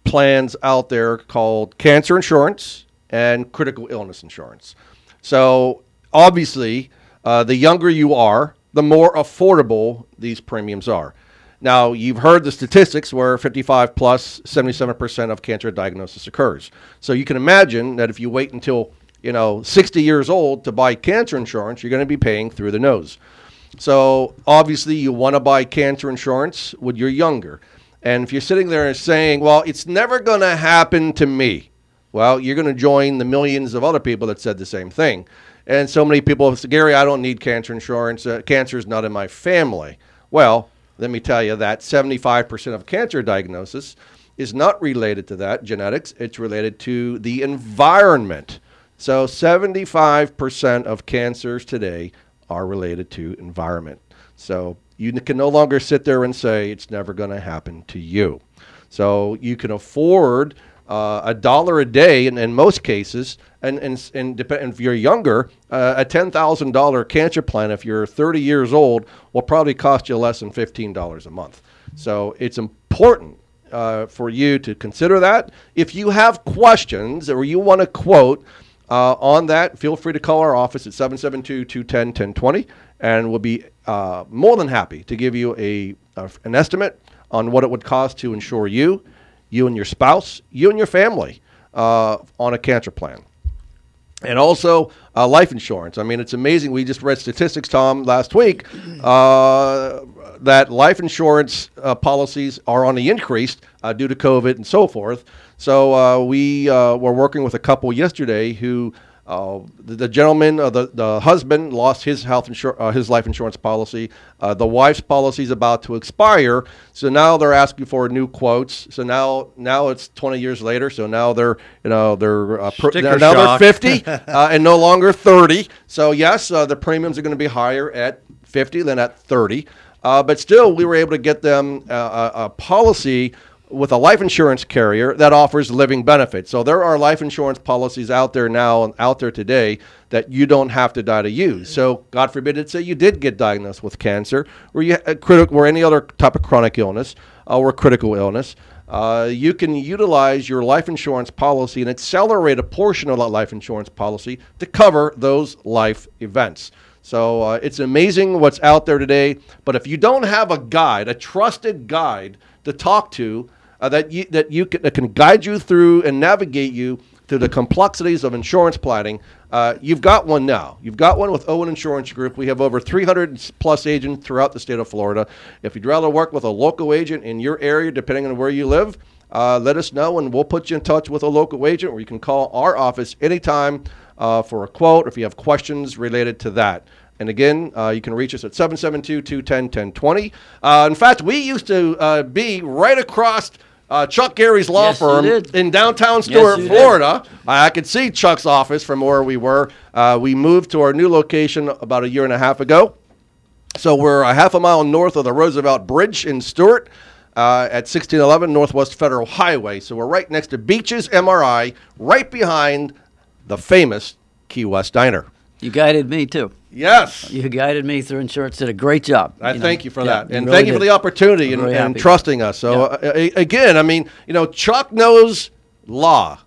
plans out there called cancer insurance and critical illness insurance. So obviously, uh, the younger you are, the more affordable these premiums are. Now, you've heard the statistics where 55 plus 77% of cancer diagnosis occurs. So you can imagine that if you wait until, you know, 60 years old to buy cancer insurance, you're going to be paying through the nose. So obviously, you want to buy cancer insurance when you're younger. And if you're sitting there and saying, well, it's never going to happen to me, well, you're going to join the millions of other people that said the same thing. And so many people say, Gary, I don't need cancer insurance. Uh, cancer is not in my family. Well, let me tell you that 75% of cancer diagnosis is not related to that genetics, it's related to the environment. So 75% of cancers today are related to environment. So you can no longer sit there and say it's never going to happen to you. So you can afford uh, a dollar a day in, in most cases, and, and, and, if you're younger, uh, a $10,000 cancer plan, if you're 30 years old, will probably cost you less than $15 a month. So it's important uh, for you to consider that. If you have questions or you want to quote uh, on that, feel free to call our office at 772 210 1020, and we'll be uh, more than happy to give you a, a, an estimate on what it would cost to insure you you and your spouse, you and your family uh, on a cancer plan. And also uh, life insurance. I mean, it's amazing. We just read statistics, Tom, last week uh, that life insurance uh, policies are on the increase due to COVID and so forth. So uh, we were working with a couple yesterday who uh, the, the, gentleman, uh, the, the husband, lost his health insur- uh, his life insurance policy. Uh, the wife's policy is about to expire, so now they're asking for new quotes. So now, now it's 20 years later. So now they're, you know, they're, uh, pr- now they're 50 uh, and no longer 30. So yes, the premiums are going to be higher at 50 than at 30. but still, we were able to get them a, a policy with a life insurance carrier that offers living benefits. So there are life insurance policies out there now, and out there today, that you don't have to die to use. So God forbid, let's say you did get diagnosed with cancer, or you uh, critical, or any other type of chronic illness, uh, or critical illness. Uh, you can utilize your life insurance policy and accelerate a portion of that life insurance policy to cover those life events. So uh, it's amazing what's out there today. But if you don't have a guide, a trusted guide to talk to, uh, that you that you can, that can guide you through and navigate you through the complexities of insurance planning. Uh, you've got one now. You've got one with Owen Insurance Group. We have over 300 plus agents throughout the state of Florida. If you'd rather work with a local agent in your area, depending on where you live, uh, let us know and we'll put you in touch with a local agent or you can call our office anytime uh, for a quote or if you have questions related to that. And again, uh, you can reach us at 772 210 1020. Uh, in fact, we used to uh, be right across uh, Chuck Geary's law Yes, firm in downtown Stuart, did. Florida. I could see Chuck's office from where we were. Uh, we moved to our new location about a year and a half ago. So we're a half a mile north of the Roosevelt Bridge in Stuart uh, at 1611 Northwest Federal Highway. So we're right next to Beaches MRI, right behind the famous Key West Diner. You guided me too. Yes. You guided me through insurance. Did a great job. I know. thank you for Yeah, that, and really thank you for the opportunity and, really and trusting us. So Yeah. uh, again, I mean, you know, Chuck knows law,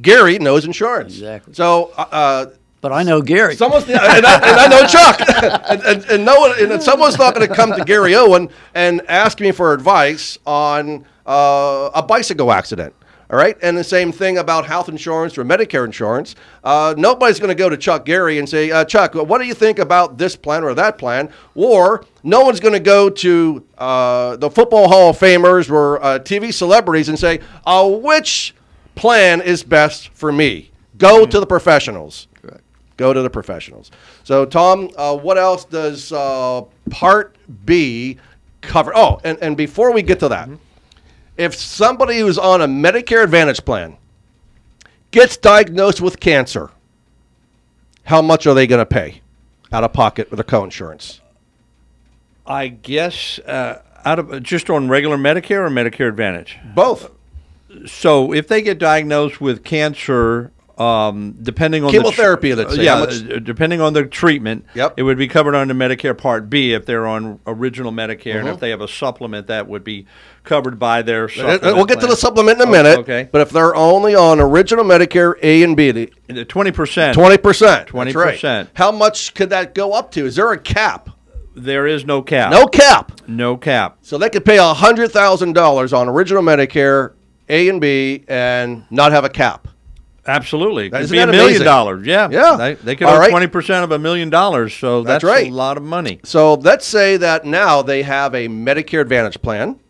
Gary knows insurance. Exactly. So, uh, uh, But I know Gary. someone's and I, and I know Chuck, and, and, and no one, and someone's not going to come to Gary Owen and ask me for advice on uh, a bicycle accident. All right, and the same thing about health insurance or Medicare insurance. Uh, nobody's going to go to Chuck Geary and say, uh, Chuck, what do you think about this plan or that plan? Or no one's going to go to uh, the Football Hall of Famers or uh, TV celebrities and say, uh, which plan is best for me? Go to the professionals. Go to the professionals. So, Tom, uh, what else does uh, Part B cover? Oh, and, and before we get to that, if somebody who's on a Medicare Advantage plan gets diagnosed with cancer, how much are they going to pay out of pocket with their co-insurance? I guess uh, out of just on regular Medicare or Medicare Advantage. Both. So if they get diagnosed with cancer, um, depending on Chemotherapy, the let's say, yeah, much- uh, depending on the treatment, Yep. it would be covered under Medicare Part B if they're on original Medicare, and Mhm. if they have a supplement, that would be covered by their. Supplement We'll get to the supplement in a Oh, minute. Okay, But if they're only on original Medicare A and B, the twenty percent. twenty percent, Twenty percent. How much could that go up to? Is there a cap? There is no cap. No cap. No cap. So they could pay hundred thousand dollars on original Medicare A and B and not have a cap. Absolutely, it could Isn't be a million amazing? dollars. Yeah, Yeah. They, they could All owe right. twenty percent of a million dollars, so That's that's, right. a lot of money. So let's say that now they have a Medicare Advantage plan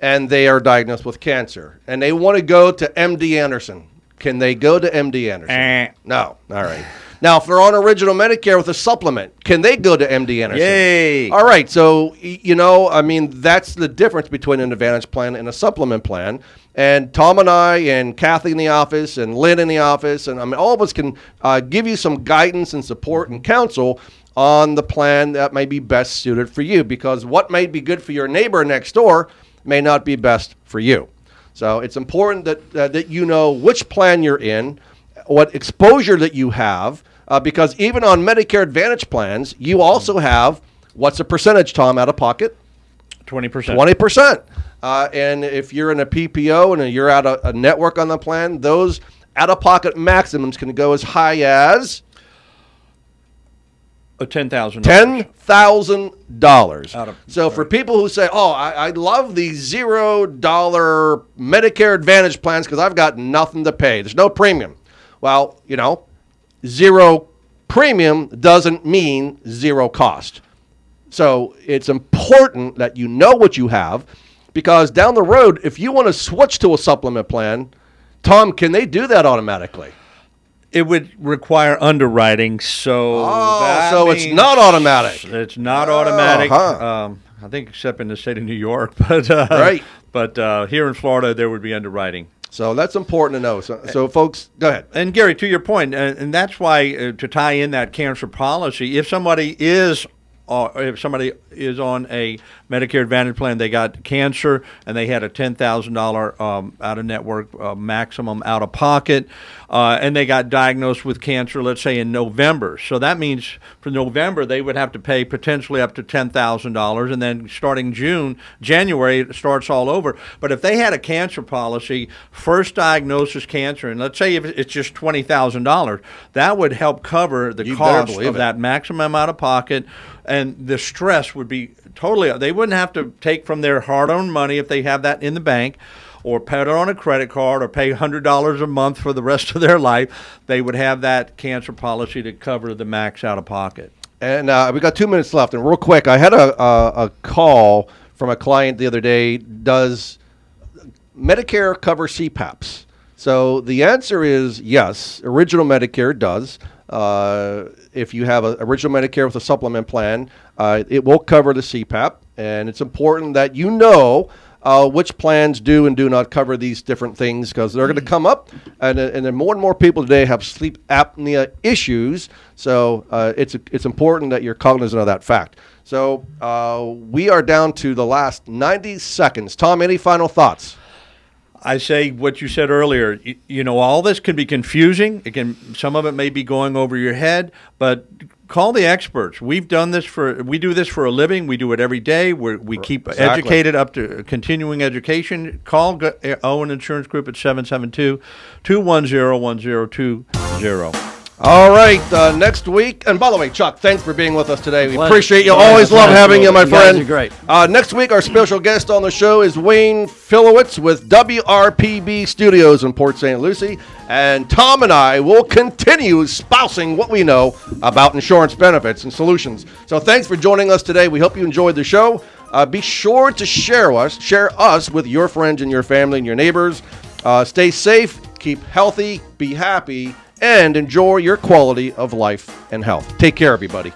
and they are diagnosed with cancer and they want to go to MD Anderson. Can they go to MD Anderson? Eh. No. All right. Now, if they're on original Medicare with a supplement, can they go to MD Anderson? Yay. All right. So, you know, I mean, that's the difference between an Advantage plan and a supplement plan. And Tom and I, and Kathy in the office, and Lynn in the office, and I mean, all of us can uh, give you some guidance and support and counsel on the plan that may be best suited for you because what may be good for your neighbor next door may not be best for you. So it's important that, uh, that you know which plan you're in, what exposure that you have, uh, because even on Medicare Advantage plans, you also have what's the percentage, Tom, out of pocket? 20%. 20%. Uh, and if you're in a PPO and you're out a, a network on the plan, those out-of-pocket maximums can go as high as ten thousand. ten thousand dollars. Out of- So for people who say, "Oh, I, I love these zero dollar Medicare Advantage plans because I've got nothing to pay. There's no premium." Well, you know, zero premium doesn't mean zero cost. So it's important that you know what you have because down the road, if you want to switch to a supplement plan, Tom, can they do that automatically? It would require underwriting, so Oh, so it's not automatic. It's not automatic. Uh-huh. Um, I think except in the state of New York, but uh, Right. But uh, here in Florida, there would be underwriting. So that's important to know. So, so folks, go ahead. And Gary, to your point, uh, and that's why uh, to tie in that cancer policy, if somebody is uh, if somebody is on a Medicare Advantage plan, they got cancer and they had a ten thousand dollar um, out of network uh, maximum out of pocket, uh, and they got diagnosed with cancer, let's say in November. So that means for November they would have to pay potentially up to ten thousand dollars, and then starting June, January it starts all over. But if they had a cancer policy, first diagnosis cancer, and let's say if it's just twenty thousand dollars, that would help cover the You cost of it. that maximum out of pocket, and the stress would be totally. They wouldn't have to take from their hard-earned money if they have that in the bank, or put it on a credit card, or pay hundred dollars a month for the rest of their life. They would have that cancer policy to cover the max out of pocket. And uh, we got two minutes left. And real quick, I had a, a, a call from a client the other day. Does Medicare cover CPAPs? So the answer is yes. Original Medicare does. Uh, if you have an original Medicare with a supplement plan, uh, it will cover the CPAP. And it's important that you know uh, which plans do and do not cover these different things because they're going to come up. And, and then more and more people today have sleep apnea issues. So uh, it's, it's important that you're cognizant of that fact. So uh, we are down to the last 90 seconds. Tom, any final thoughts? I say what you said earlier. You, you know, all this can be confusing. It can some of it may be going over your head, but call the experts. We've done this for we do this for a living. We do it every day. We're, we keep Exactly. educated up to continuing education. Call eh, Owen Insurance Group at 772-210-1020. All right, uh, next week. And by the way, Chuck, thanks for being with us today. We Pleasure. appreciate you. Pleasure. Always love having you, my You friend. are great. Uh, next week, our special guest on the show is Wayne Filowitz with WRPB Studios in Port St. Lucie. And Tom and I will continue spousing what we know about insurance benefits and solutions. So thanks for joining us today. We hope you enjoyed the show. Uh, be sure to share us, share us with your friends and your family and your neighbors. Uh, stay safe, keep healthy, be happy, and enjoy your quality of life and health. Take care, everybody.